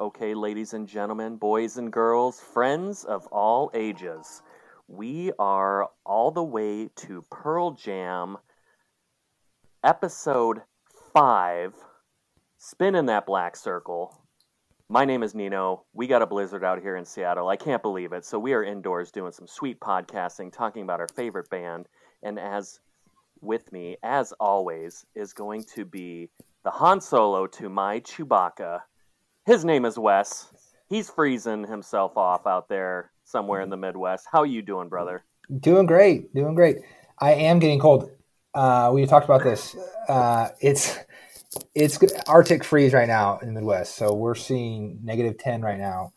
Okay, ladies and gentlemen, boys and girls, friends of all ages, we are all the way to Pearl Jam, episode 5, Spin in That Black Circle. My name is Nino. We got a blizzard out here in Seattle. I can't believe it. So we are indoors doing some sweet podcasting, talking about our favorite band. And as with me, as always, is going to be the Han Solo to my Chewbacca, his name is Wes. He's freezing himself off out there somewhere in the Midwest. How you doing, brother? Doing great, doing great. I am getting cold. Uh, we talked about this. Uh, it's it's Arctic freeze right now in the Midwest, so we're seeing negative ten right now.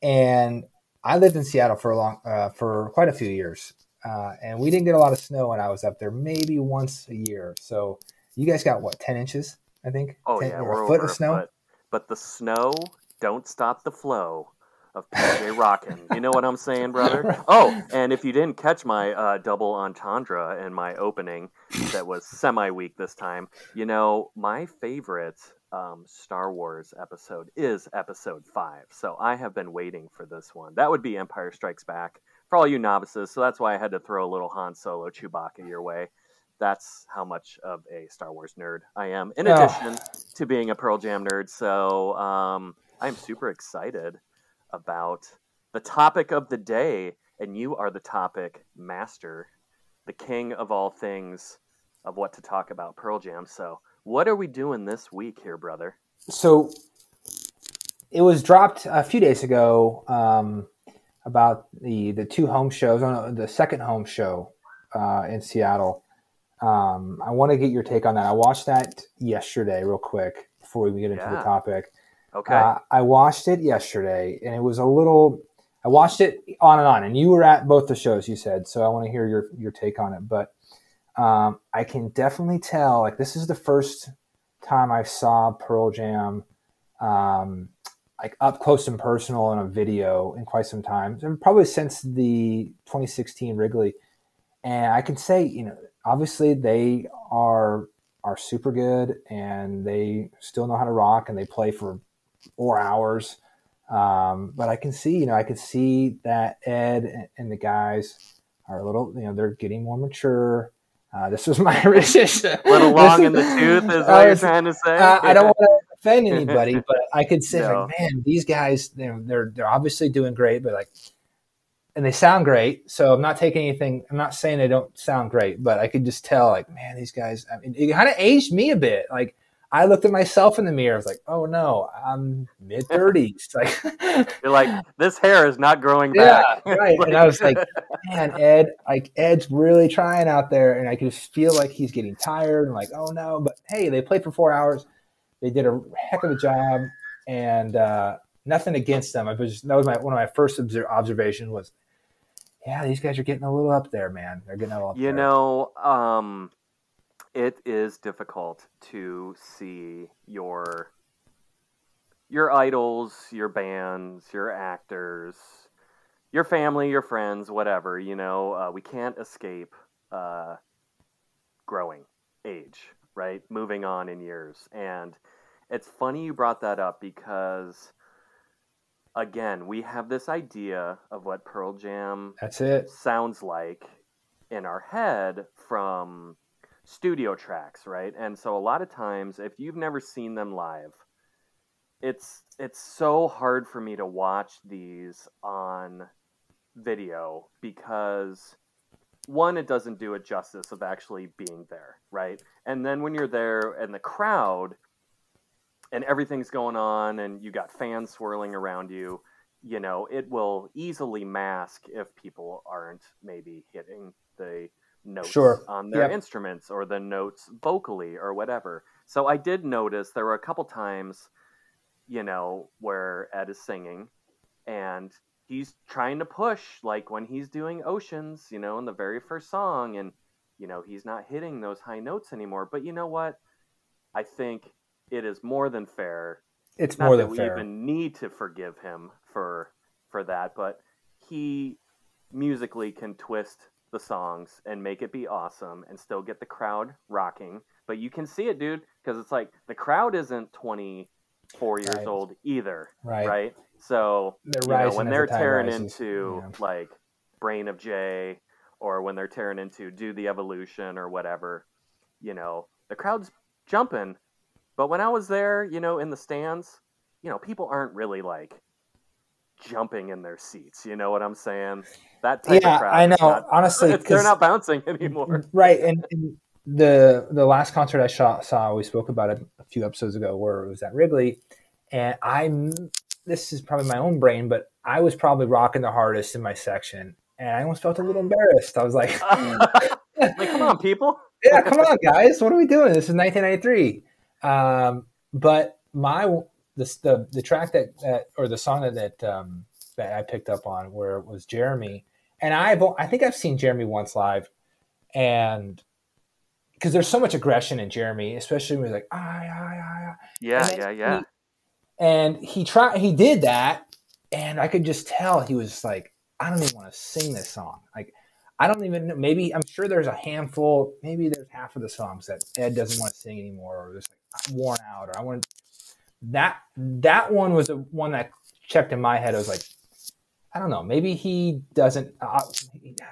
And I lived in Seattle for a long, uh, for quite a few years, uh, and we didn't get a lot of snow when I was up there. Maybe once a year. So you guys got what ten inches? I think. Oh 10, yeah, or a foot of snow. But the snow don't stop the flow of PJ Rockin'. You know what I'm saying, brother? Oh, and if you didn't catch my uh, double entendre in my opening, that was semi-weak this time. You know, my favorite um, Star Wars episode is Episode Five. So I have been waiting for this one. That would be Empire Strikes Back for all you novices. So that's why I had to throw a little Han Solo Chewbacca your way. That's how much of a Star Wars nerd I am. In Oh. To being a Pearl Jam nerd, so um, I'm super excited about the topic of the day, and you are the topic master, the king of all things of what to talk about Pearl Jam. So, what are we doing this week here, brother? so it was dropped a few days ago um, about the the two home shows on the second home show uh, in Seattle. Um, I want to get your take on that. I watched that yesterday, real quick, before we get into the topic. Okay. Uh, I watched it yesterday, and it was a little. I watched it on and on, and you were at both the shows. You said so. I want to hear your your take on it, but um, I can definitely tell. Like this is the first time I saw Pearl Jam, um, like up close and personal in a video in quite some time, and probably since the 2016 Wrigley. And I can say, you know, obviously they are are super good, and they still know how to rock, and they play for four hours. Um, but I can see, you know, I could see that Ed and- the guys are a little, you know, they're getting more mature. Uh, this was my resistance. a little long in the tooth is what you're trying to say. Uh, I don't want to offend anybody, but I could say, No. like, man, these guys, they're, they're they're obviously doing great, but like, and they sound great. So I'm not taking anything. I'm not saying they don't sound great, but I could just tell, like, man, these guys. I mean, it kind of aged me a bit. Like, I looked at myself in the mirror. I was like, oh no, I'm mid 30s. Like, You're like, this hair is not growing yeah, back. right. And I was like, man, Ed, like Ed's really trying out there, and I could just feel like he's getting tired and like, oh no. But hey, they played for four hours. They did a heck of a job, and uh, nothing against them. I was just, that was my one of my first obser- observation was, yeah, these guys are getting a little up there, man. They're getting a little up You there. know, um, it is difficult to see your your idols, your bands, your actors, your family, your friends, whatever. You know, uh, we can't escape uh, growing age, right? Moving on in years, and it's funny you brought that up because. Again, we have this idea of what Pearl Jam that's it. sounds like in our head from studio tracks, right? And so a lot of times if you've never seen them live, it's it's so hard for me to watch these on video because one it doesn't do it justice of actually being there, right? And then when you're there and the crowd and everything's going on and you got fans swirling around you, you know, it will easily mask if people aren't maybe hitting the notes Sure. on their Yep. instruments or the notes vocally or whatever. So I did notice there were a couple times, you know, where Ed is singing and he's trying to push like when he's doing Oceans, you know, in the very first song and you know, he's not hitting those high notes anymore. But you know what? I think it is more than fair It's not more that than we fair. even need to forgive him for for that, but he musically can twist the songs and make it be awesome and still get the crowd rocking. But you can see it, dude, because it's like the crowd isn't 20 four years Right. old either, Right. right? So They're you know, when they're the tearing rises. into Yeah. like Brain of J or when they're tearing into Do the Evolution or whatever, you know, the crowd's jumping. But when I was there, you know, in the stands, you know, people aren't really like jumping in their seats. You know what I'm saying? That type Yeah, of crowd. I know. not- Honestly, they're not bouncing anymore. right and, and the the last concert i saw, saw we spoke about it a few episodes ago where it was at wrigley and i'm this is probably my own brain but i was probably rocking the hardest in my section and i almost felt a little embarrassed i was like like, come on, people. yeah come on guys what are we doing this is 1993 um, but my the, the the track that, that or the song that that, um, that i picked up on where it was jeremy and i've i think i've seen jeremy once live and because there's so much aggression in jeremy especially when he's like ah, ah, ah, ah. Yeah, yeah, yeah. he- and he tried he did that and i could just tell he was like i don't even want to sing this song like i don't even know maybe i'm sure there's a handful maybe there's half of the songs that ed doesn't want to sing anymore or just like worn out or i want that that one was the one that checked in my head. I was like i don't know maybe he doesn't uh,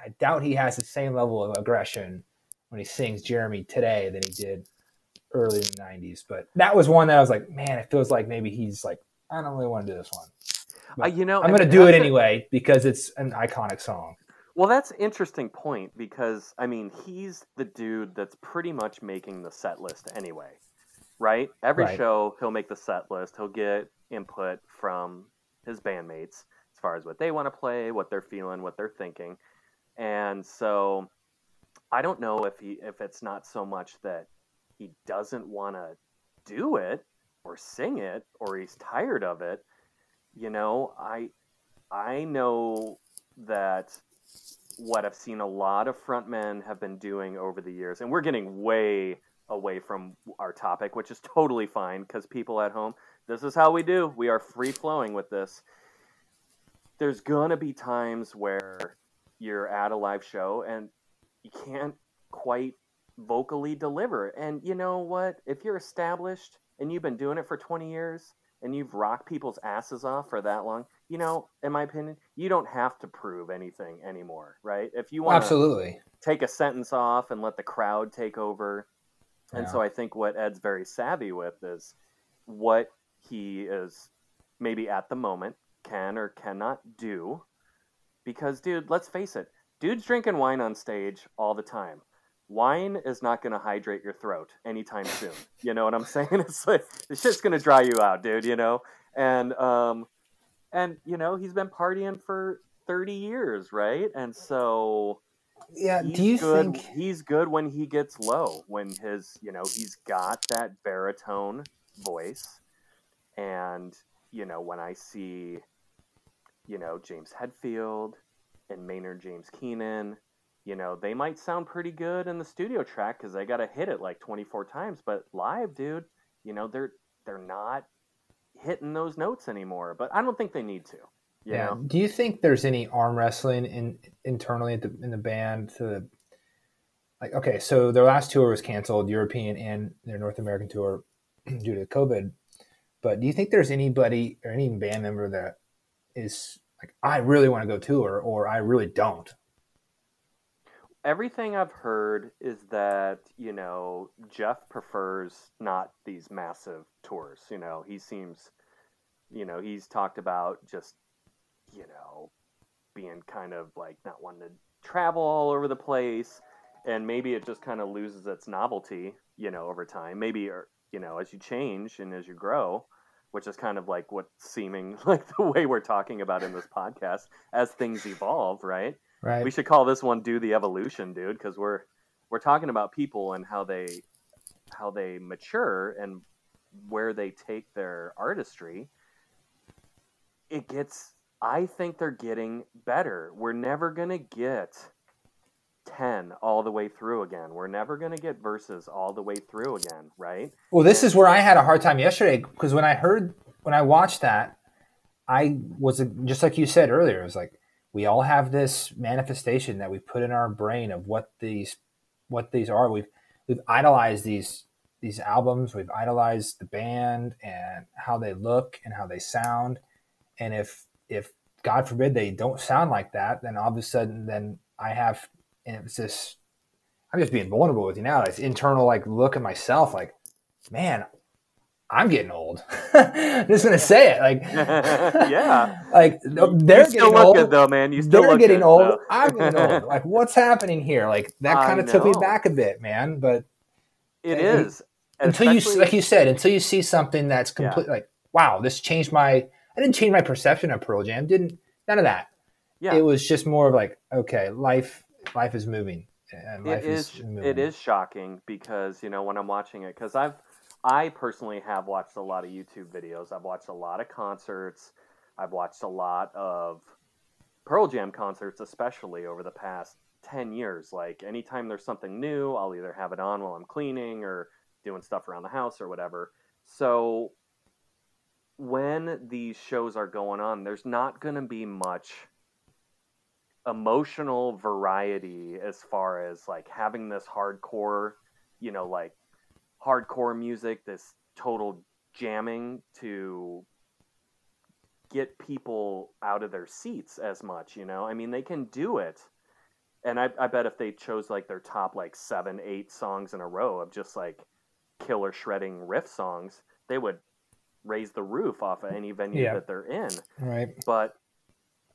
i doubt he has the same level of aggression when he sings jeremy today than he did early in the 90s but that was one that i was like man it feels like maybe he's like i don't really want to do this one. Uh, you know, i'm going to do it anyway because it's an iconic song. Well, that's an interesting point because I mean, he's the dude that's pretty much making the set list anyway, right? Every Right. show he'll make the set list. He'll get input from his bandmates as far as what they want to play, what they're feeling, what they're thinking, and so I don't know if he if it's not so much that he doesn't want to do it or sing it or he's tired of it. You know, I I know that what I've seen a lot of frontmen have been doing over the years, and we're getting way away from our topic, which is totally fine because people at home, this is how we do. We are free flowing with this. There's gonna be times where you're at a live show and you can't quite vocally deliver. And you know what? If you're established and you've been doing it for 20 years and you've rocked people's asses off for that long, you know, in my opinion, you don't have to prove anything anymore, right? If you want to absolutely take a sentence off and let the crowd take over. And Yeah. so I think what Ed's very savvy with is what he is maybe at the moment can or cannot do. Because, dude, let's face it, dude's drinking wine on stage all the time. Wine is not going to hydrate your throat anytime soon. You know what I'm saying? It's like this shit's going to dry you out, dude. You know, and um, and you know he's been partying for 30 years, right? And so yeah he's do you good. think he's good when he gets low? When his, you know, he's got that baritone voice, and you know when I see, you know, James Hetfield and Maynard James Keenan, you know, they might sound pretty good in the studio track because they got to hit it like 24 times, but live, dude, you know, they're they're not hitting those notes anymore. But I don't think they need to. You yeah know? do you think there's any arm wrestling in internally at the, in the band to the like okay so their last tour was canceled european and their north american tour due to covid but do you think there's anybody or any band member that is like i really want to go tour or i really don't everything I've heard is that you know Jeff prefers not these massive tours. You know, he seems, you know, he's talked about just, you know, being kind of like not wanting to travel all over the place, and maybe it just kind of loses its novelty, you know, over time. Maybe or you know, as you change and as you grow. Which is kind of like what's seeming like the way we're talking about in this podcast as things evolve, right? right We should call this one "Do the Evolution," dude, because we're we're talking about people and how they how they mature and where they take their artistry. It gets. I think they're getting better. We're never gonna get ten all the way through again. We're never gonna get verses all the way through again, right? Well, this is where I had a hard time yesterday because when I heard, when I watched that, I was just like you said earlier. It was like we all have this manifestation that we put in our brain of what these, what these are. We've we've idolized these these albums, we've idolized the band and how they look and how they sound. And if if God forbid they don't sound like that, then all of a sudden then I have and it's this I'm just being vulnerable with you now. This internal like look at myself like, man, I'm getting old. I'm just gonna say it. Like, yeah, like they're you still getting look old. good though, man. You still they're look getting good, old. I'm getting old. Like, what's happening here? Like that kind of took me back a bit, man. But it is until you, like you said, until you see something that's Yeah. complete, like, wow, this changed my. I didn't change my perception of Pearl Jam. Didn't none of that. yeah. It was just more of like, okay, life, life is moving. And life it is moving. it is shocking because you know when I'm watching it because I've I personally have watched a lot of YouTube videos. I've watched a lot of concerts. I've watched a lot of Pearl Jam concerts, especially over the past ten years. Like anytime there's something new, I'll either have it on while I'm cleaning or doing stuff around the house or whatever. So when these shows are going on, there's not going to be much emotional variety as far as like having this hardcore, you know, like hardcore music, this total jamming to get people out of their seats as much, you know? I mean, they can do it. And I, I bet if they chose like their top like seven, eight songs in a row of just like killer shredding riff songs, they would raise the roof off of any venue Yeah. that they're in right. but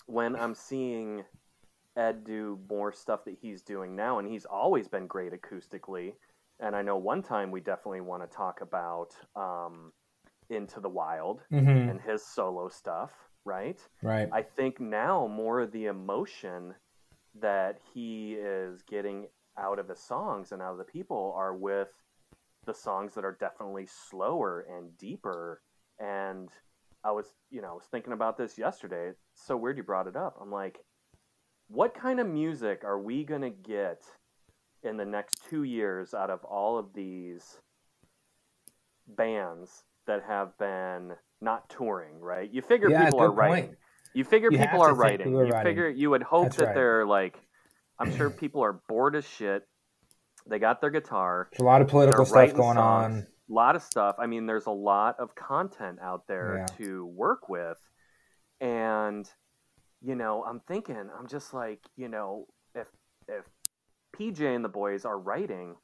when I'm seeing Ed do more stuff that he's doing now, and he's always been great acoustically, and I know one time we definitely want to talk about um, Into the Wild hmm and his solo stuff, right? Right. I think now more of the emotion that he is getting out of his songs and out of the people are with the songs that are definitely slower and deeper. And I was, you know, I was thinking about this yesterday. It's so weird you brought it up. I'm like, what kind of music are we going to get in the next two years out of all of these bands that have been not touring, right? You figure Yeah, people are good writing. You figure You people are writing. are you writing. figure you would hope That's that right. they're like I'm sure people are bored as shit. They got their guitar. There's a lot of political stuff going songs, on. A lot of stuff. I mean, there's a lot of content out there Yeah. to work with. And you know, I'm thinking, I'm just like, you know, if if PJ and the boys are writing,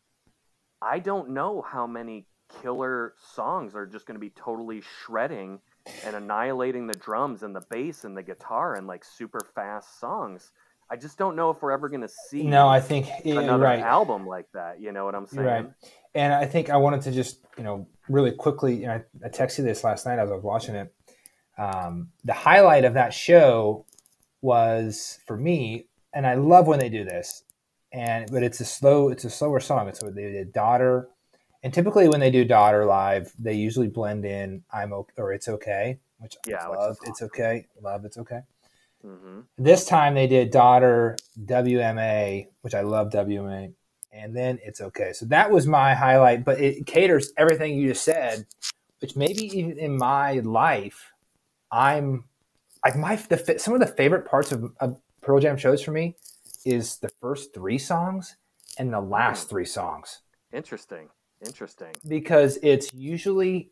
I don't know how many killer songs are just going to be totally shredding and annihilating the drums and the bass and the guitar and like super fast songs. I just don't know if we're ever going to see No, I think yeah, another right. album like that. You know what I'm saying? Right. And I think I wanted to just, you know, really quickly, you know, I, I texted this last night as I was watching it. Um, the highlight of that show was for me, and I love when they do this. And but it's a slow, it's a slower song. It's what they did daughter, and typically when they do daughter live, they usually blend in "I'm okay" or "It's okay," which Yeah, I which love. is It's okay, love. It's okay. Hmm This time they did daughter WMA, which I love WMA, and then it's okay. So that was my highlight, but it caters everything you just said, which maybe even in my life, I'm like my the some of the favorite parts of, of Pearl Jam shows for me is the first three songs and the last three songs Interesting. Interesting. because it's usually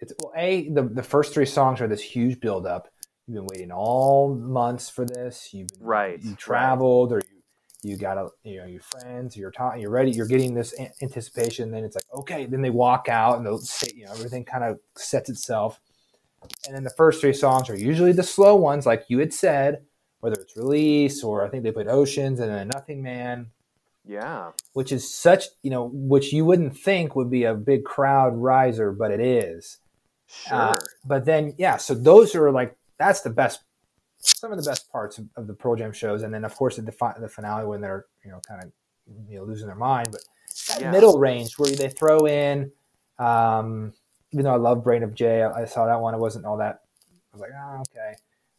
it's well a the, the first three songs are this huge build up you've been waiting all months for this you've been, Right, you right. traveled or you you got a you know your friends you're talking, you're ready you're getting this an- anticipation then it's like okay then they walk out and they'll say you know everything kind of sets itself and then the first three songs are usually the slow ones like you had said whether it's release or i think they put oceans and then nothing man Yeah. which is such you know which you wouldn't think would be a big crowd riser but it is Sure. Uh, but then yeah so those are like that's the best some of the best parts of, of the Pearl Jam shows. And then of course the, defi- the finale when they're you know kind of you know losing their mind but that Yeah. middle range where they throw in um even though I love Brain of J I, I saw that one. It wasn't all that I was like oh okay.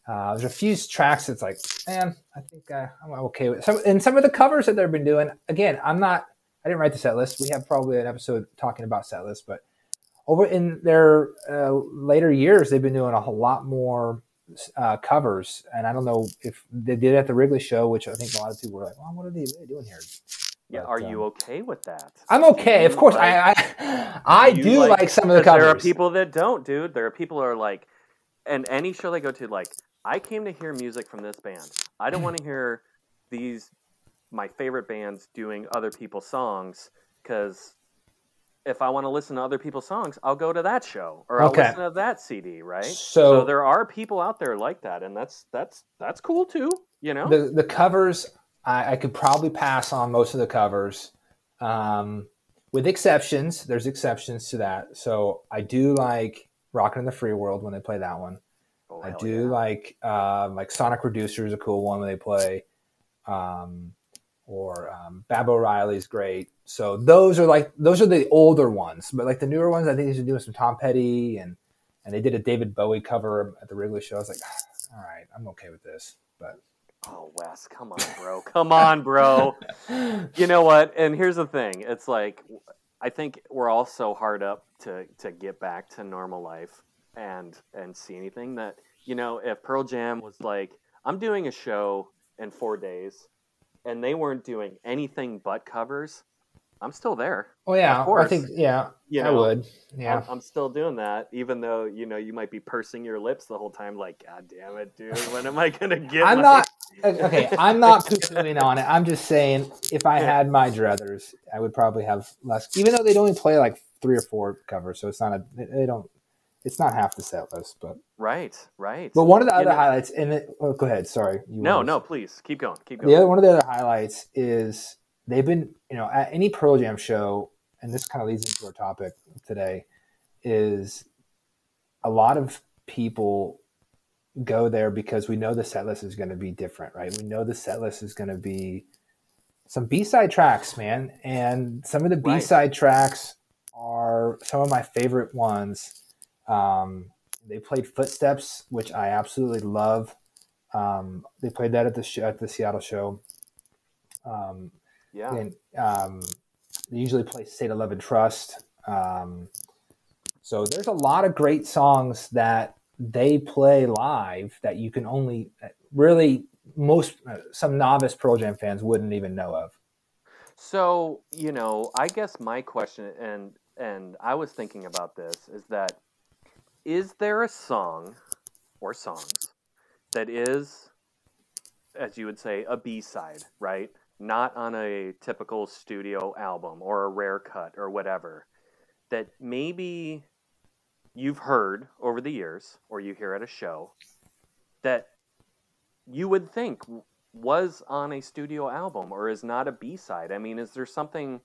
Uh, there's a few tracks that's like man I think uh, I'm okay with some and some of the covers that they've been doing again I'm not I didn't write the set list. We have probably an episode talking about set list but over in their uh, later years, they've been doing a whole lot more uh, covers. And I don't know if they did it at the Wrigley show, which I think a lot of people were like, well, what are they doing here? Yeah, But, are um, you okay with that? I'm okay. Of course, like- I I, I you do like, some of the covers. There are people that don't, dude. There are people who are like, and any show they go to, like, I came to hear music from this band. I don't want to hear these my favorite bands doing other people's songs because if I want to listen to other people's songs, I'll go to that show or I'll Okay. listen to that CD, right? So- there are people out there like that, and that's that's that's cool too. You know, the the covers I, I could probably pass on most of the covers um, with exceptions there's exceptions to that so i do like rockin' in the free world when they play that one Oh, i do yeah. like um, like sonic reducer is a cool one when they play um, or um, baba o'riley's great so those are like those are the older ones but like the newer ones i think he's doing some tom petty and and they did a david bowie cover at the wrigley show i was like all right i'm okay with this but Oh, Wes, come on, bro. Come on, bro. you know what? And here's the thing. It's like I think we're all so hard up to to get back to normal life and and see anything that you know. If Pearl Jam was like, I'm doing a show in four days, and they weren't doing anything but covers, I'm still there. Oh yeah, Of I think yeah, You I would. Yeah, I'm, I'm still doing that, even though you know you might be pursing your lips the whole time, like, God damn it, dude, when am I gonna get? I'm my-" not okay. I'm not poo-pooing on it. I'm just saying, if I had my druthers, I would probably have less. Even though they only play like three or four covers, so it's not a. They don't. It's not half the set list, but Right, right. but one of the You other know- highlights, and it, oh, go ahead. Sorry. You No, no, please keep going. Keep going. The other one of the other highlights is they've been, you know, at any Pearl Jam show, and this kind of leads into our topic today, is a lot of people go there because we know the set list is going to be different, right? We know the set list is going to be some B side tracks, man, and some of the B side tracks are some of my favorite ones. Um, they played Footsteps, which I absolutely love. Um, they played that at the sh- at the Seattle show. Um, yeah, and um, they usually play State of Love and Trust. Um, so there's a lot of great songs that they play live that you can only really most uh, some novice Pearl Jam fans wouldn't even know of. So, you know, I guess my question and and I was thinking about this is that is there a song or songs that is as you would say a B-side, right? Not on a typical studio album or a rare cut or whatever that maybe you've heard over the years or you hear at a show that you would think was on a studio album or is not a B-side. I mean, is there something,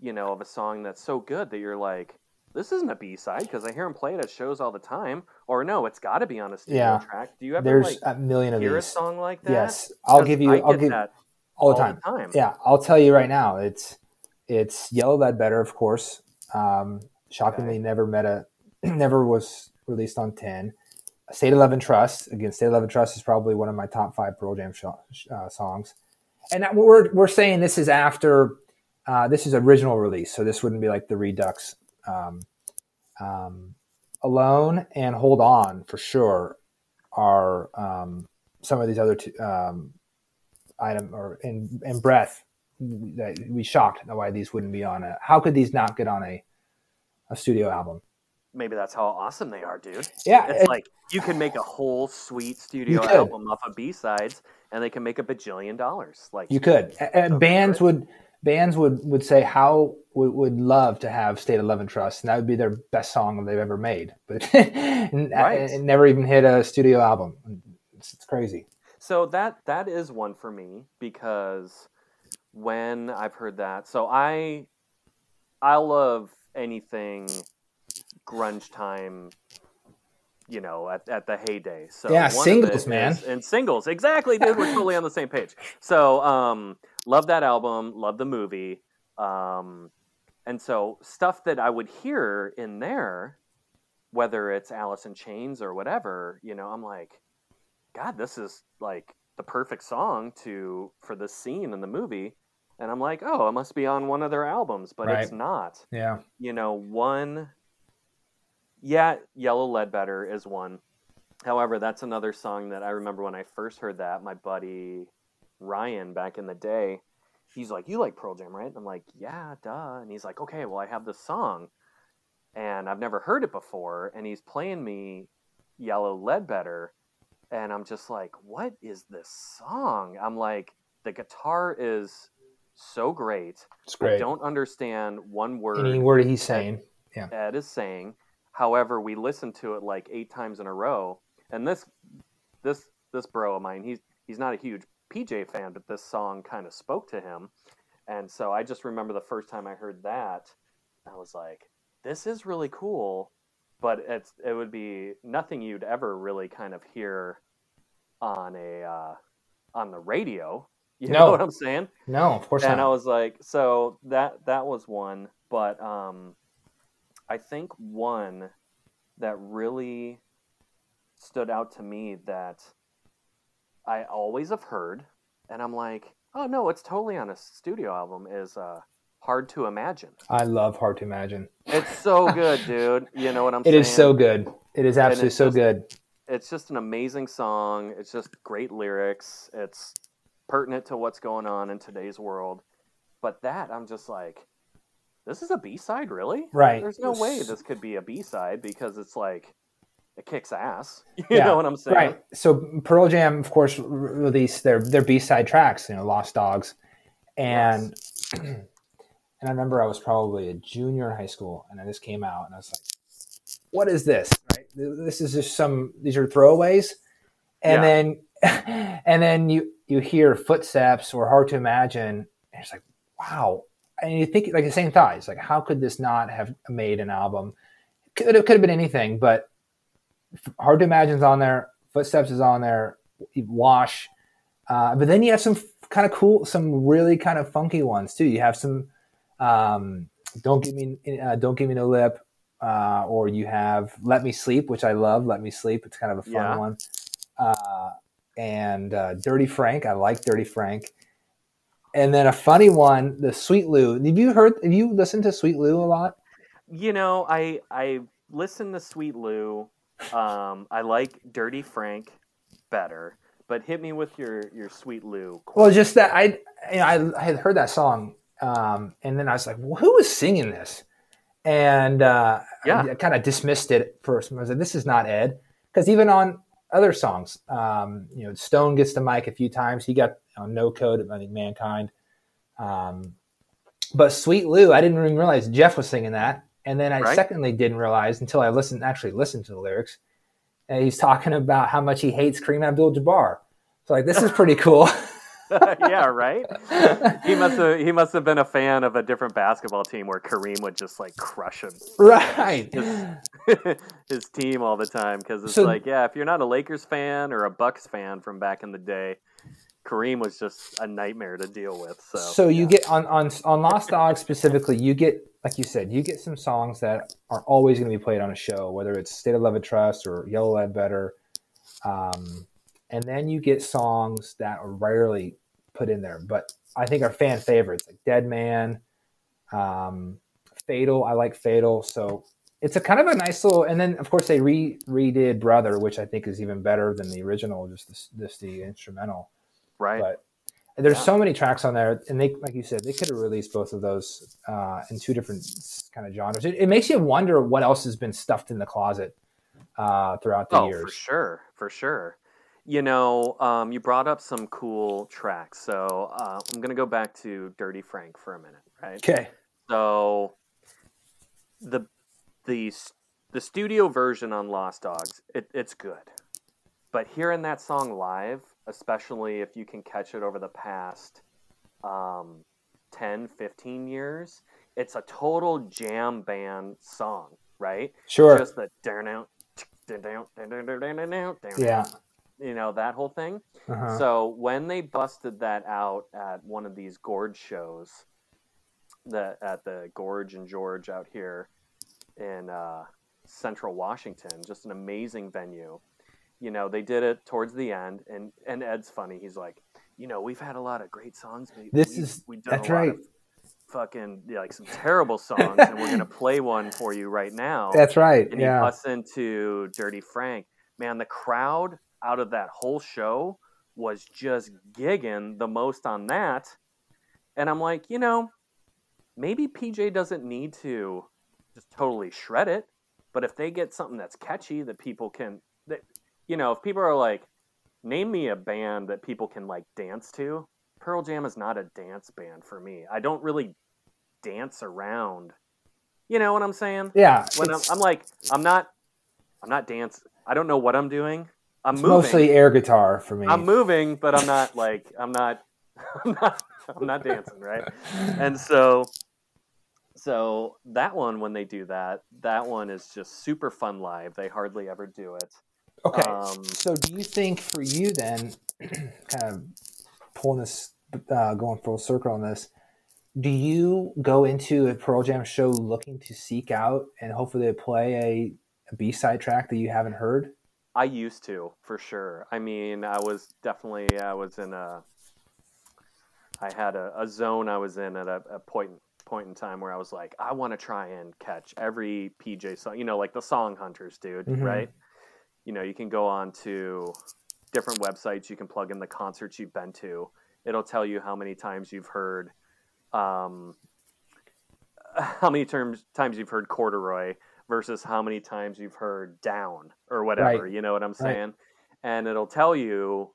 you know, of a song that's so good that you're like, this isn't a B-side because I hear him play it at shows all the time, or no, it's got to be on a studio Yeah. track. Do you ever There's like a million of hear a song like that? Yes, I'll give you. I'll give that all the time. time. Yeah, I'll tell you right now. It's it's Yellow Ledbetter, of course. Um, shockingly, Okay. never met a, never was released on ten. State and Trust. Again, State and Trust is probably one of my top five Pearl Jam sh- uh, songs. And that, we're we're saying this is after uh, this is original release, so this wouldn't be like the Redux. Um, um, Alone and Hold On for sure are um, some of these other two, um, item or in in breath that we shocked why these wouldn't be on a how could these not get on a a studio album Maybe that's how awesome they are, dude. yeah It's it- like you can make a whole sweet studio album off of B-sides and they can make a bajillion dollars. Like you could and So bands good. would bands would would say how would, would love to have state of love and trust and that would be their best song they've ever made. But and- uh, Right. it never even hit a studio album. It's, it's crazy. So that that is one for me because when I've heard that, so I I love anything grunge time, you know, at, at the heyday. So Yeah, one singles, man. is- and singles, exactly, dude. We're totally on the same page. So um, love that album, love the movie, um, and so stuff that I would hear in there, whether it's Alice in Chains or whatever, you know, I'm like. God, this is like the perfect song to for this scene in the movie. And I'm like, oh, it must be on one of their albums, but it's not. yeah You know, one yeah, Yellow Ledbetter is one. However, that's another song that I remember when I first heard that, my buddy Ryan back in the day, he's like, "You like Pearl Jam, right?" I'm like, "Yeah, duh." And he's like, "Okay, well, I have this song, and I've never heard it before." And he's playing me Yellow Ledbetter, and I'm just like, "What is this song?" I'm like, "The guitar is so great. It's great. I don't understand one word Any word he's saying. Yeah. Ed is saying. However, we listened to it like eight times in a row, and this this this bro of mine, he's he's not a huge PJ fan, but this song kind of spoke to him, and so I just remember the first time I heard that, I was like, "This is really cool," but it's it would be nothing you'd ever really kind of hear on a uh, on the radio. You No. know what I'm saying? No, of course and I was like, so that that was one, but um, I think one that really stood out to me that I always have heard, and I'm like, oh no, it's totally on a studio album. Is uh, "Hard to Imagine." I love Hard to Imagine. It's so good, dude. You know what I'm It saying? It is so good. It is absolutely so just- good. it's just an amazing song. It's just great lyrics. It's pertinent to what's going on in today's world. But that, I'm just like, this is a B side, really? Right. There's no way this could be a B side because it's like, it kicks ass. You Yeah, know what I'm saying? Right. So Pearl Jam, of course, released their their B side tracks, you know, Lost Dogs, and and I remember I was probably a junior in high school, and then this came out, and I was like, "What is this? Right? This is just some. These are throwaways." And then and then you you hear footsteps or hard to imagine, and it's like, wow. And you think like the same thoughts, like, how could this not have made an album? Could it could have been anything, but Hard to Imagine's on there. Footsteps is on there. Wash, uh, but then you have some kind of cool, some really kind of funky ones too. You have some um, "Don't Give Me uh, Don't Give Me No Lip," uh, or you have "Let Me Sleep," which I love. "Let Me Sleep." It's kind of a fun Yeah. one. Uh, and uh, "Dirty Frank." I like "Dirty Frank." And then a funny one, the Sweet Lew. Have you heard? Have you listened to Sweet Lew a lot? You know, I I listen to Sweet Lew. Um, I like Dirty Frank better, but hit me with your your Sweet Lew. Well, just that I, you know, I, I had heard that song, um, and then I was like, well, "Who is singing this?" And uh, Yeah. I, kind of dismissed it first. I was like, "This is not Ed," because even on other songs, um, you know, Stone gets the mic a few times. He got on No Code, I think Mankind. Um, but Sweet Lew, I didn't even realize Jeff was singing that, and then I Right. secondly didn't realize until I listened, actually listened to the lyrics. And he's talking about how much he hates Kareem Abdul-Jabbar. So like, this is pretty cool. yeah, right. He must have he must have been a fan of a different basketball team where Kareem would just like crush him. right. his team all the time because it's So- like, yeah, if you're not a Lakers fan or a Bucks fan from back in the day, Kareem was just a nightmare to deal with. So, So you yeah. get on on on Lost Dogs specifically, you get like you said, you get some songs that are always going to be played on a show, whether it's State of Love and Trust or Yellow Ledbetter, um, and then you get songs that are rarely put in there, but I think are fan favorites like Dead Man, um, Fatal. I like Fatal, so it's a kind of a nice little. And then of course they re redid Brother, which I think is even better than the original, just the, just the instrumental right. but there's Yeah. so many tracks on there and they like you said they could have released both of those uh, in two different kind of genres it, it makes you wonder what else has been stuffed in the closet uh, throughout the years. oh, for sure, for sure. You know, um, you brought up some cool tracks, so uh, I'm gonna go back to Dirty Frank for a minute, right? okay So the the the studio version on Lost Dogs, it, it's good, but hearing that song live, especially if you can catch it over the past um, 10, 15 years, it's a total jam band song, right? sure Just the down out, yeah you know that whole thing. uh-huh. So when they busted that out at one of these gorge shows, the at the Gorge and George out here in uh, Central Washington, just an amazing venue. You know, they did it towards the end, and and Ed's funny. He's like, you know, we've had a lot of great songs. but This we've- is- we've done that's a lot right. of Fucking yeah, like some terrible songs, and we're gonna play one for you right now that's right and he yeah busts into Dirty Frank. Man, the crowd out of that whole show was just gigging the most on that. And I'm like, you know, maybe PJ doesn't need to just totally shred it, but if they get something that's catchy that people can, you know, if people are like, name me a band that people can like dance to, Pearl Jam is not a dance band for me. I don't really dance around. You know what I'm saying? Yeah. When I'm, I'm like, I'm not, I'm not dance. I don't know what I'm doing. I'm moving. mostly air guitar for me. I'm moving, but I'm not like I'm not I'm not I'm not dancing, right? And so so that one when they do that, that one is just super fun live. They hardly ever do it. Okay. Um, so do you think for you then, kind of pulling this, uh, going full circle on this, do you go into a Pearl Jam show looking to seek out and hopefully play a, a B side track that you haven't heard? I used to for sure. I mean, I was definitely I was in a I had a, a zone I was in at a, a point point in time where I was like, I want to try and catch every PJ song, you know, like the Song Hunters, dude, Mhm. right? You know, you can go on to different websites, you can plug in the concerts you've been to. It'll tell you how many times you've heard um how many terms times you've heard corduroy versus how many times you've heard down or whatever, Right. you know what I'm Right. saying? And it'll tell you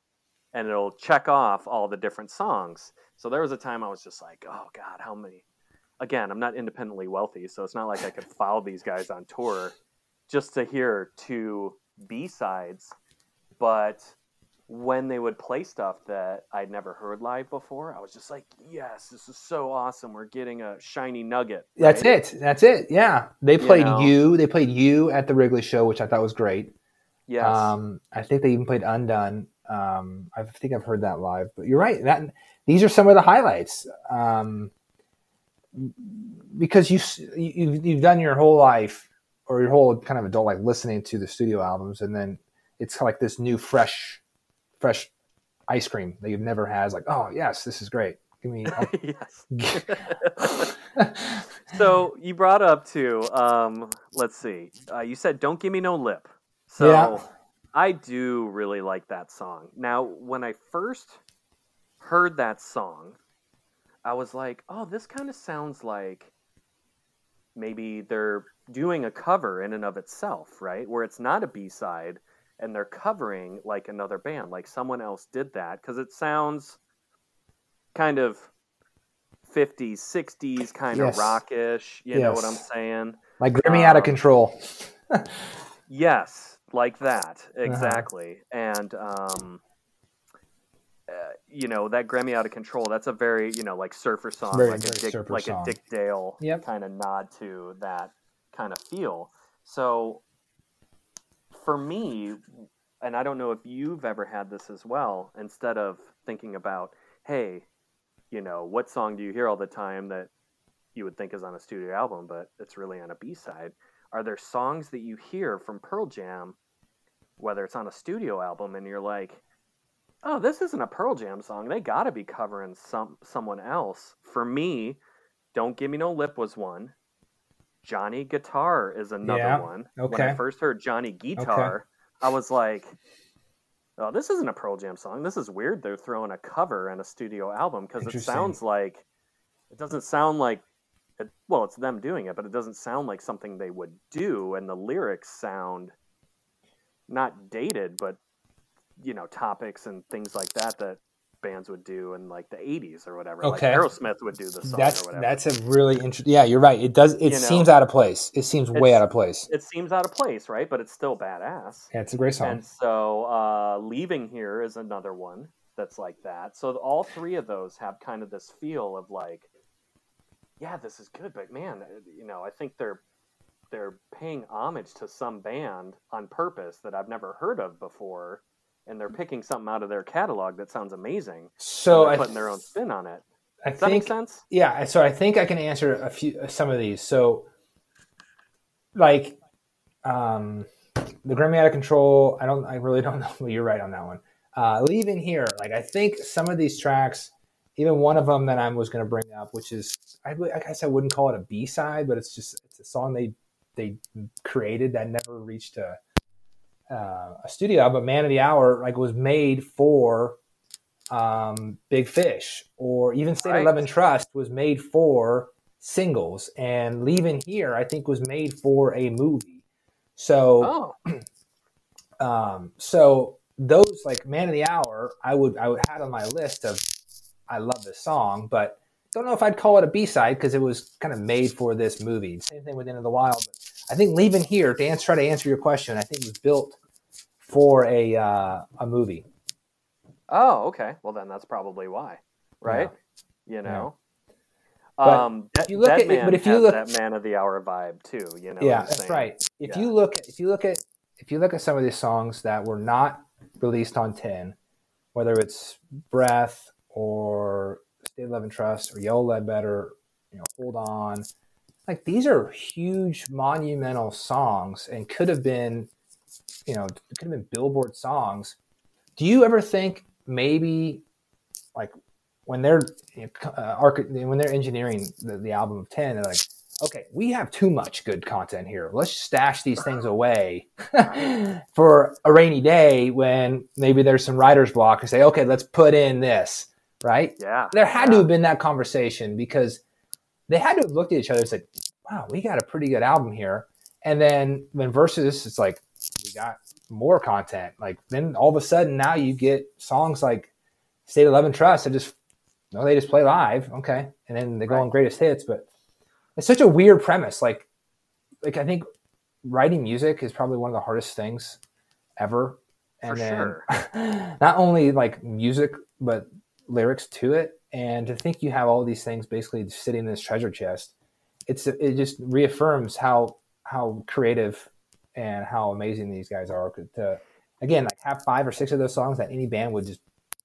and it'll check off all the different songs. So there was a time I was just like, oh God, how many? Again, I'm not independently wealthy, so it's not like I could follow these guys on tour just to hear two B sides. But when they would play stuff that I'd never heard live before, I was just like, yes, this is so awesome. We're getting a shiny nugget. That's it. That's it. Yeah. They played know? you. They played you at the Wrigley show, which I thought was great. Yes. Um, I think they even played Undone. Um, I think I've heard that live, but you're right. That these are some of the highlights. Um, because you you you've done your whole life or your whole kind of adult life listening to the studio albums, and then it's like this new fresh, fresh ice cream that you've never had. It's like, oh yes, this is great. Give me. yes. so you brought up too. Um, let's see. Uh, you said "Don't Give Me No Lip." So Yeah. I do really like that song. Now, when I first heard that song, I was like, "Oh, this kind of sounds like maybe they're doing a cover in and of itself, right? Where it's not a B side." And they're covering like another band, like someone else did that, because it sounds kind of 50s, 60s, kind Yes. of rockish. You know what I'm saying? like Gremmie out of Um, control. Yes, like that. Uh-huh. Exactly. And, um, uh, you know, that Gremmie out of control, that's a very, you know, like surfer song, Very, like, a Dick, like a Dick Dale Yep. kind of nod to that kind of feel. So for me, and I don't know if you've ever had this as well, instead of thinking about, hey, you know, what song do you hear all the time that you would think is on a studio album, but it's really on a B side? Are there songs that you hear from Pearl Jam, whether it's on a studio album, and you're like, oh, this isn't a Pearl Jam song. They got to be covering some someone else. For me, "Don't Give Me No Lip" was one. Johnny Guitar is another Yeah, one. When I first heard Johnny Guitar, I was like, "Oh, this isn't a Pearl Jam song. This is weird. They're throwing a cover and a studio album because it sounds like it doesn't sound like it, well, it's them doing it, but it doesn't sound like something they would do, and the lyrics sound not dated, but you know, topics and things like that that bands would do in like the '80s or whatever. Okay. like Aerosmith would do the song That's or whatever. that's a really interesting. Yeah, you're right. It does. It You know, seems out of place. It seems way out of place. it seems out of place, right? But it's still badass. Yeah, it's a great song. And so, uh, leaving here is another one that's like that. So all three of those have kind of this feel of like, yeah, this is good, but man, uh, you know, I think they're they're paying homage to some band on purpose that I've never heard of before, and they're picking something out of their catalog that sounds amazing. so and they're I, putting their own spin on it. I Does that make think sense? yeah. So I think I can answer a few some of these. So like um the Gremmie out of control. I don't. I really don't know. Well, you're right on that one. Uh, leaving here, like I think some of these tracks, even one of them that I was going to bring up, which is I, I guess I wouldn't call it a B side, but it's just it's a song they they created that never reached a uh, a studio album. Man of the Hour like was made for um, Big Fish, or even State Right. Eleven Trust was made for singles, and Leaving Here I think was made for a movie. So Oh, um, so those like Man of the Hour, I would I would had on my list of I love this song, but don't know if I'd call it a B side because it was kind of made for this movie. Same thing with Into the Wild. But I think Leaving Here to answer, try to answer your question, I think it was built for a uh, a movie. oh, okay. Well, then that's probably why, right? You know. But Um, if you look at- Man but if you look- that man of the hour vibe too. You know. yeah, that's right. If Yeah. you look if you look at if you look at some of these songs that were not released on ten, whether it's Breath or State of Love and Trust or Yellow Ledbetter, you know, Hold On, like these are huge monumental songs and could have been, you know, could have been Billboard songs. Do you ever think maybe like when they're you know, uh, when they're engineering the, the album of 10 they're like okay we have too much good content here. Let's stash these things away for a rainy day when maybe there's some writer's block and say okay let's put in this right Yeah. there had yeah. to have been that conversation because they had to have looked at each other and said wow we got a pretty good album here and then when versus it's like we got more content like then all of a sudden now you get songs like state of love and trust that just no they just play live okay and then they go Right. on greatest hits but it's such a weird premise like like i think writing music is probably one of the hardest things ever and For then sure. not only like music but lyrics to it. And to think you have all these things basically sitting in this treasure chest it's it just reaffirms how how creative and how amazing these guys are. To uh, again like have five or six of those songs that any band would just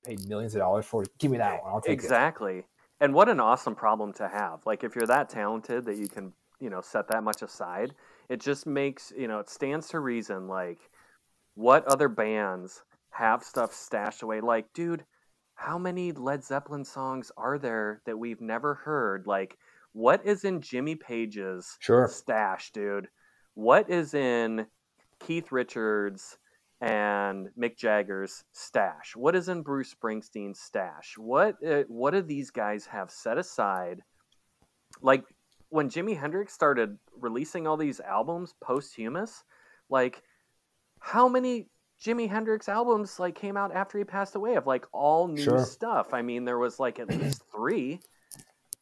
pay millions of dollars for. Give me that one. I'll take it. Exactly. And what an awesome problem to have. Like if you're that talented that you can, you know, set that much aside, it just makes, you know, it stands to reason like what other bands have stuff stashed away. Like, dude, how many Led Zeppelin songs are there that we've never heard? Like what is in Jimmy Page's sure stash, dude? What is in Keith Richards and Mick Jagger's stash? What is in Bruce Springsteen's stash? What uh, what do these guys have set aside? Like when Jimi Hendrix started releasing all these albums posthumous, like how many Jimi Hendrix albums like came out after he passed away of like all new Sure. stuff? I mean, there was like at least 3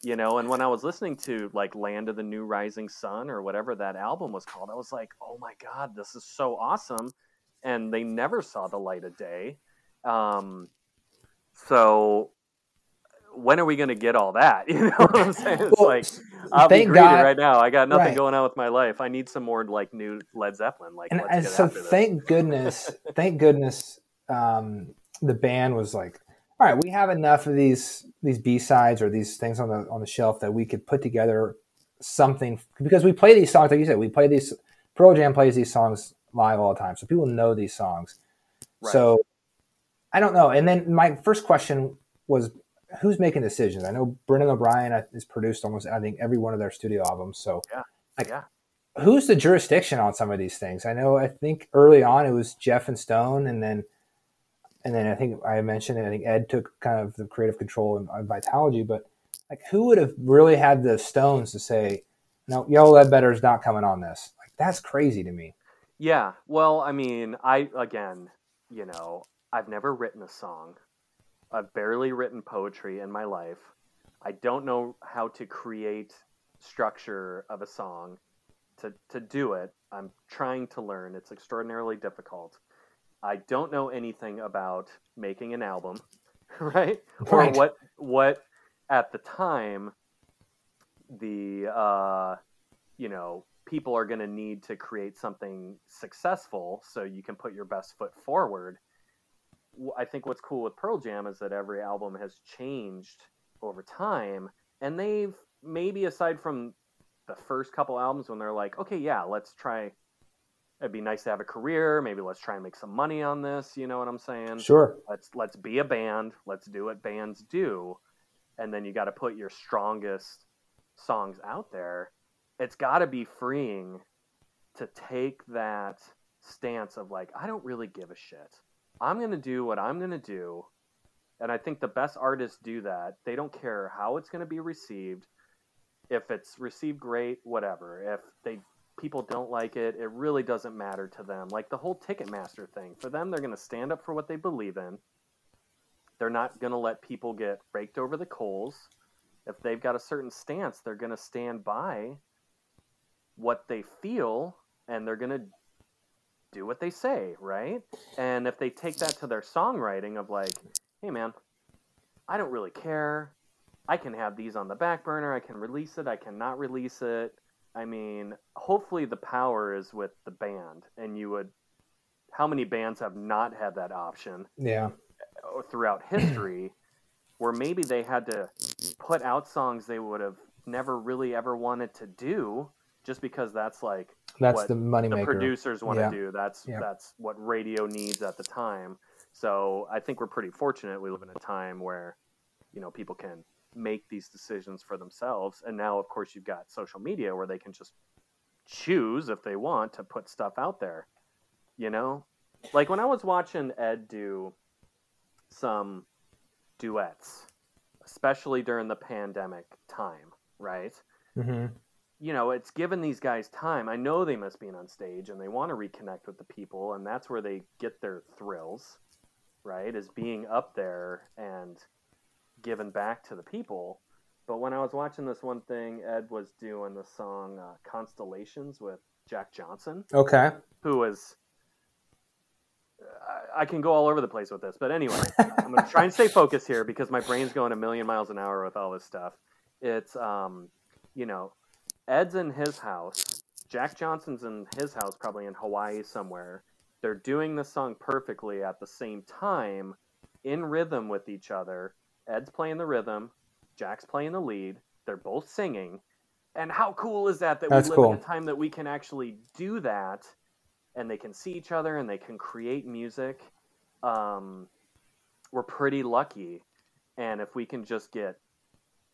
you know and when i was listening to like land of the new rising sun or whatever that album was called i was like oh my god this is so awesome and they never saw the light of day um so when are we going to get all that? You know what i'm saying? It's Well, like i'll be greedy God- right now. I got nothing Right. going on with my life. I need some more like new led zeppelin. Like and, and so thank goodness thank goodness um, the band was like all right we have enough of these these b-sides or these things on the on the shelf that we could put together something because we play these songs like you said we play these pearl jam plays these songs live all the time so people know these songs. Right. so i don't know. And then my first question was who's making decisions i know brendan o'brien uh, has produced almost i think every one of their studio albums so like, yeah who's the jurisdiction on some of these things? I know I think early on it was Jeff and Stone, and then and then I think I mentioned it. I think Ed took kind of the creative control and on Vitalogy, but like who would have really had the stones to say, no, Yellow Ledbetter is not coming on this? Like that's crazy to me. Yeah, well, I mean, I again, you know, I've never written a song. I've barely written poetry in my life. I don't know how to create structure of a song to to do it. I'm trying to learn. It's extraordinarily difficult. I don't know anything about making an album, right? Or what what at the time the uh you know people are going to need to create something successful so you can put your best foot forward i think what's cool with pearl jam is that every album has changed over time and they've maybe aside from the first couple albums when they're like okay yeah let's try it'd be nice to have a career maybe let's try and make some money on this you know what i'm saying? Sure. let's let's be a band let's do what bands do and then you got to put your strongest songs out there. It's got to be freeing to take that stance of like i don't really give a shit i'm going to do what i'm going to do And I think the best artists do that. They don't care how it's going to be received. If it's received great, whatever. If they people don't like it, it really doesn't matter to them. Like the whole Ticketmaster thing. For them, they're going to stand up for what they believe in. They're not going to let people get raked over the coals. If they've got a certain stance, they're going to stand by what they feel and they're going to do what they say, right? And if they take that to their songwriting of like, hey man, I don't really care. I can have these on the back burner. I can release it. I cannot release it. I mean, hopefully the power is with the band, and you would. How many bands have not had that option? Yeah. Throughout history, where maybe they had to put out songs they would have never really ever wanted to do, just because that's like that's the money the producers want Yeah. to do. That's Yeah. that's what radio needs at the time. So I think we're pretty fortunate. We live in a time where, you know, people can make these decisions for themselves. And now, of course, you've got social media where they can just choose if they want to put stuff out there. You know, like when I was watching Ed do some duets, especially during the pandemic time, right? hmm you know, it's given these guys time. I know they must be on stage and they want to reconnect with the people, and that's where they get their thrills, right? Is being up there and giving back to the people. But when I was watching this one thing, Ed was doing the song uh, Constellations with Jack Johnson, Okay. who was. I- I can go all over the place with this, but anyway, I'm going to try and stay focused here because my brain's going a million miles an hour with all this stuff. It's, um, you know, Ed's in his house. Jack Johnson's in his house, probably in Hawaii somewhere. They're doing the song perfectly at the same time, in rhythm with each other. Ed's playing the rhythm, Jack's playing the lead. They're both singing. And how cool is that that That's we live cool. in a time that we can actually do that and they can see each other and they can create music? Um, we're pretty lucky. And if we can just get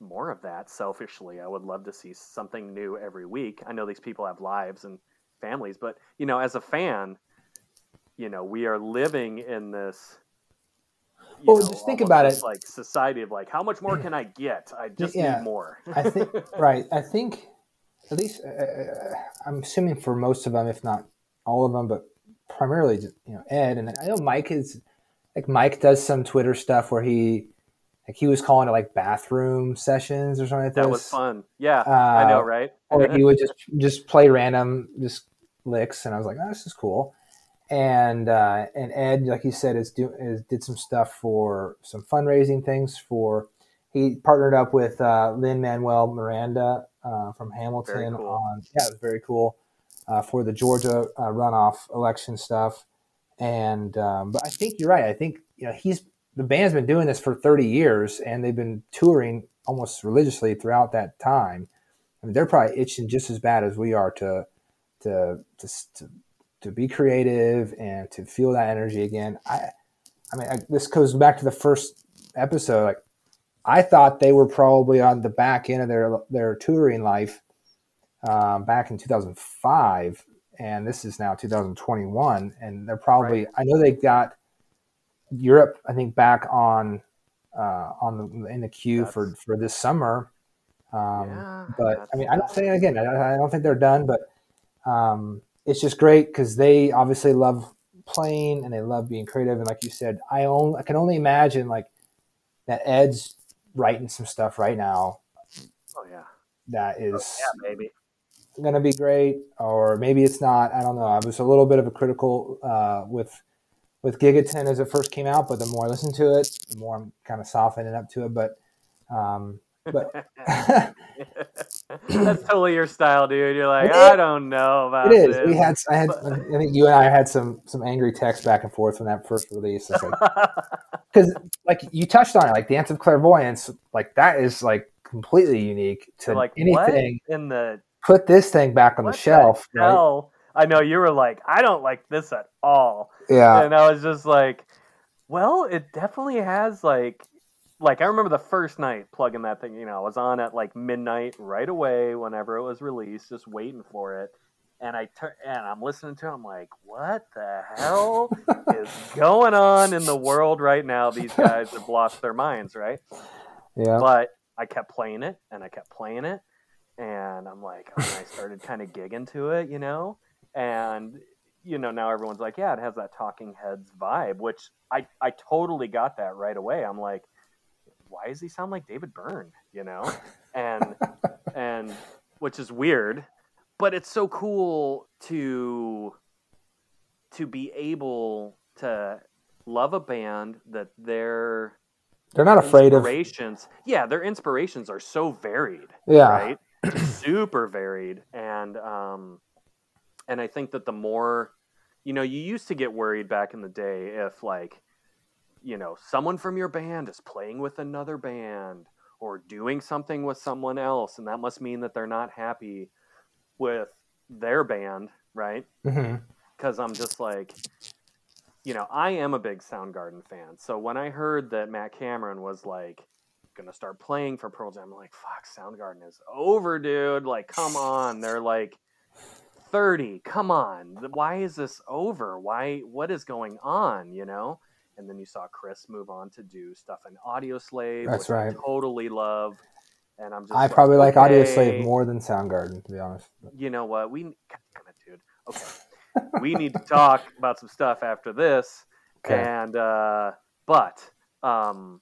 more of that selfishly i would love to see something new every week i know these people have lives and families but you know as a fan you know we are living in this Well, know, just think about it. like society of like how much more can i get i just Yeah. need more I think right. I think at least uh, uh, I'm assuming for most of them, if not all of them, but primarily just you know Ed and I know Mike is like Mike does some Twitter stuff where he like he was calling it like bathroom sessions or something like that this. was fun yeah i know Uh, right or he would just just play random just licks, and I was like, oh, this is cool. And uh, and Ed, like you said, is do is did some stuff for some fundraising things for. He partnered up with uh, Lin Manuel Miranda uh, from Hamilton cool. on yeah, it was very cool uh, for the Georgia uh, runoff election stuff. And um, but I think you're right. I think you know he's the band's been doing this for 30 years, and they've been touring almost religiously throughout that time. I mean, they're probably itching just as bad as we are to to to to, to be creative and to feel that energy again. I I mean, I, this goes back to the first episode. Like, I thought they were probably on the back end of their their touring life um, back in 2005, and this is now 2021, and they're probably. I know they got Europe. I think back on uh, on the in the queue for That's- for this summer. Um, Yeah, but I mean, I don't think again. I, I don't think they're done, but um, it's just great because they obviously love playing and they love being creative. And like you said, I own, I can only imagine like that Ed's writing some stuff right now oh yeah that is yeah baby going to be great, or maybe it's not. I don't know. I was a little bit of a critical uh, with with Gigaton as it first came out, but the more I listen to it, the more I'm kind of softening up to it. But um, but that's totally your style dude you're like It i is. don't know about It is. this. We had. I had. I think you and I had some some angry texts back and forth when that first release. It's like because like you touched on it, like Dance of Clairvoyants, like that is like completely unique to like anything. in the Put this thing back on what the shelf. right? I know you were like, I don't like this at all, Yeah. and I was just like, well, it definitely has like, like I remember the first night plugging that thing. You know, I was on at like midnight right away whenever it was released, just waiting for it, and I turn and I'm listening to. It, I'm like, what the hell is going on in the world right now? These guys have lost their minds, right? Yeah. But I kept playing it and I kept playing it, and I'm like, oh, I started kind of gigging to it, you know, and you know now everyone's like, yeah, it has that Talking Heads vibe, which I I totally got that right away. I'm like, why does he sound like David Byrne, you know, and and which is weird but it's so cool to to be able to love a band that their They're not afraid of. inspirations yeah their inspirations are so varied Yeah. right super varied and um and i think that the more you know you used to get worried back in the day if like you know someone from your band is playing with another band or doing something with someone else and that must mean that they're not happy with their band right mm-hmm. because I'm just like, you know, I am a big Soundgarden fan. So when I heard that Matt Cameron was like gonna start playing for Pearl Jam, I'm like, fuck, Soundgarden is over, dude. Like, come on, they're like 30. Come on, why is this over? Why? What is going on? You know? And then you saw Chris move on to do stuff in Audioslave, That's which I right. totally love. And I'm just I probably like Audio okay Slave more than Soundgarden, to be honest. you know what? We God damn it, dude. Okay, we need to talk about some stuff after this. Okay. And uh, but um,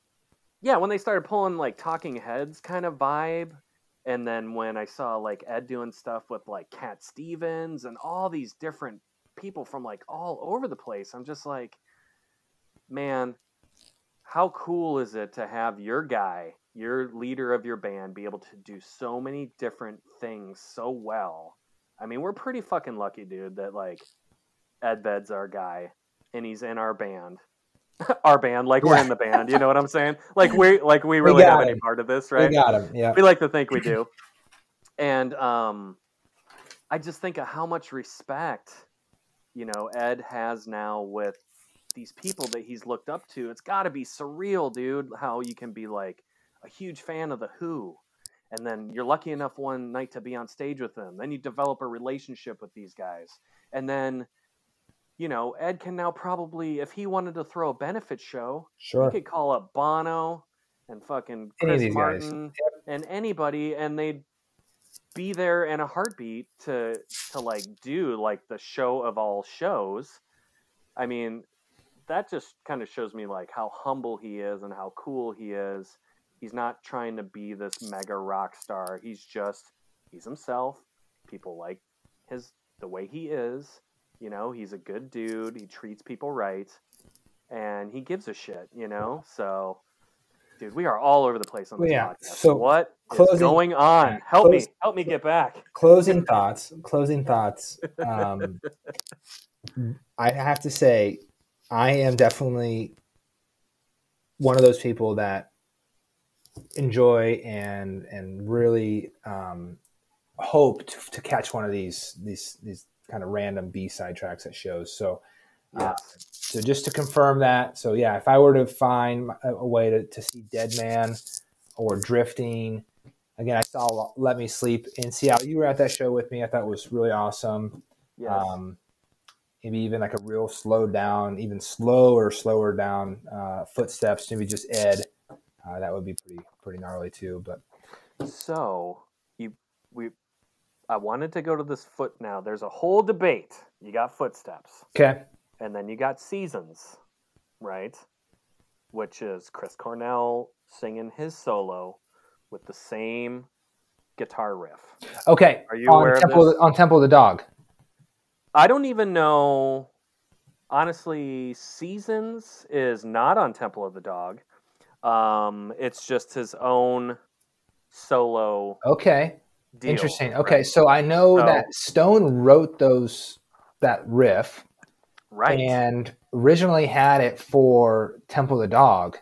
yeah, when they started pulling like Talking Heads kind of vibe, and then when I saw like Ed doing stuff with like Cat Stevens and all these different people from like all over the place, I'm just like, man, how cool is it to have your guy, your leader of your band, be able to do so many different things so well? I mean, we're pretty fucking lucky, dude, that like Ed Bed's our guy and he's in our band. our band, like we're in the band, you know what I'm saying? Like we like we really got have any part of this, right? We got him. Yeah. we like to think we do. And um, I just think of how much respect, you know, Ed has now with these people that he's looked up to. It's got to be surreal, dude, how you can be like a huge fan of The Who. And then you're lucky enough one night to be on stage with them. Then you develop a relationship with these guys. And then, you know, Ed can now probably, if he wanted to throw a benefit show, Sure. you could call up Bono and fucking Chris. Martin and anybody, and they'd be there in a heartbeat to to like do like the show of all shows. I mean, that just kind of shows me like how humble he is and how cool he is. He's not trying to be this mega rock star. He's just he's himself. People like his the way he is. You know, he's a good dude. He treats people right and he gives a shit, you know? So, dude, we are all over the place on this Yeah, podcast. so what closing- going on? Help close- me, help me get back. closing thoughts closing thoughts um, i have to say i am definitely one of those people that enjoy and and really um, hope to, to catch one of these these these kind of random b-side tracks at shows. So uh, so just to confirm that so yeah if i were to find a, a way to, to see dead man or drifting again i saw let me sleep in seattle. You were at that show with me. I thought it was really awesome. Yes. um, maybe even like a real slow down even slower slower down uh, footsteps maybe just ed. Uh, that would be pretty pretty gnarly too but So you we I wanted to go to this foot now. There's a whole debate. You got footsteps, okay and then you got seasons, right? Which is Chris Cornell singing his solo with the same guitar riff. okay Are you on aware of temple this? on temple of the dog I don't even know. Honestly, Seasons is not on Temple of the Dog. Um, it's just his own solo okay deal. interesting okay so i know So- that stone wrote those that riff Right. and originally had it for Temple of the Dog.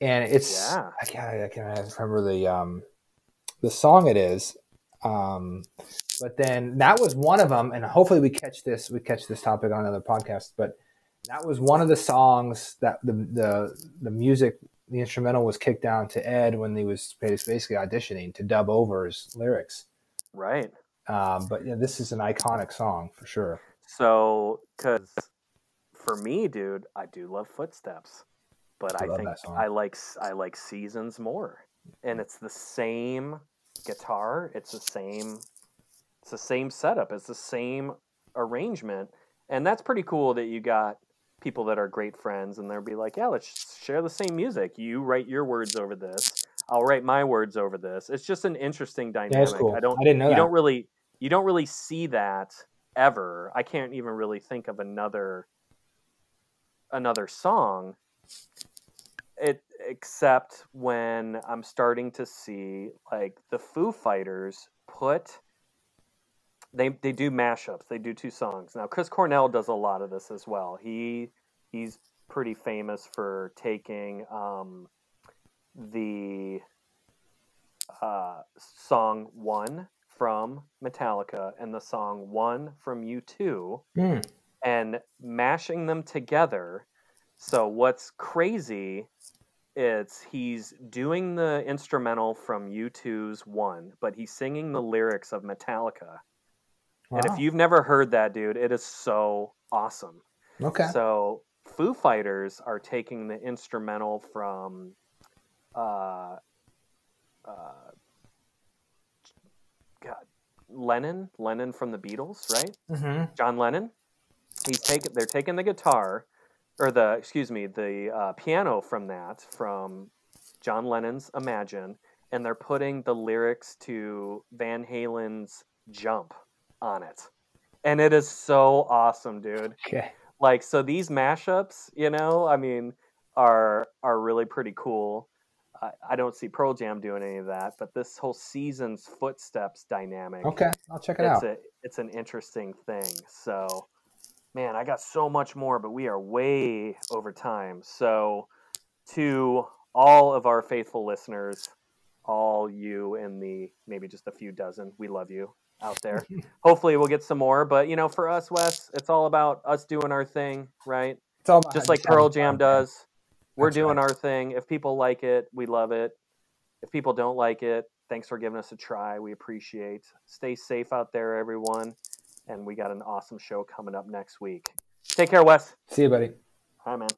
And it's Yeah. I can't I can't remember the um the song it is. Um but then that was one of them and hopefully we catch this we catch this topic on another podcast but that was one of the songs that the the the music the instrumental was kicked down to Ed when he was basically auditioning to dub over his lyrics. right. Um, but yeah, this is an iconic song for sure. So, because for me, dude, I do love Footsteps, but I I, think. I like I like Seasons more, and it's the same guitar. It's the same. It's the same setup. It's the same arrangement, and that's pretty cool that you got people that are great friends, and they'll be like, "Yeah, let's share the same music. You write your words over this. I'll write my words over this." It's just an interesting dynamic. it's cool. I don't. I didn't know you that. don't really. You don't really see that ever. I can't even really think of another another song it except when I'm starting to see like the Foo Fighters put they they do mashups. They do two songs. Now Chris Cornell does a lot of this as well. He he's pretty famous for taking um, the uh, song one from Metallica and the song one from U2 Hmm. and mashing them together. So what's crazy is he's doing the instrumental from U2's one, but he's singing the lyrics of Metallica. And if you've never heard that, dude, it is so awesome. okay. So Foo Fighters are taking the instrumental from uh, uh, God, Lennon, Lennon from the Beatles, right? hmm John Lennon. He's taking. They're taking the guitar, or the excuse me, the uh, piano from that from John Lennon's Imagine, and they're putting the lyrics to Van Halen's Jump on it, and it is so awesome, dude. Okay. Like so, these mashups, you know, I mean, are are really pretty cool. I, I don't see Pearl Jam doing any of that, but this whole season's footsteps dynamic Okay. I'll check it it's out. a it's an interesting thing. So, man, I got so much more, but we are way over time. So, to all of our faithful listeners, all you and the maybe just a few dozen, we love you out there. Hopefully, we'll get some more. But you know, for us, Wes, it's all about us doing our thing, right? It's all Just like Pearl Jam man. does. We're That's doing right. our thing. If people like it, we love it. If people don't like it, thanks for giving us a try. We appreciate. Stay safe out there, everyone. And we got an awesome show coming up next week. Take care, Wes. See you, buddy. Hi, man.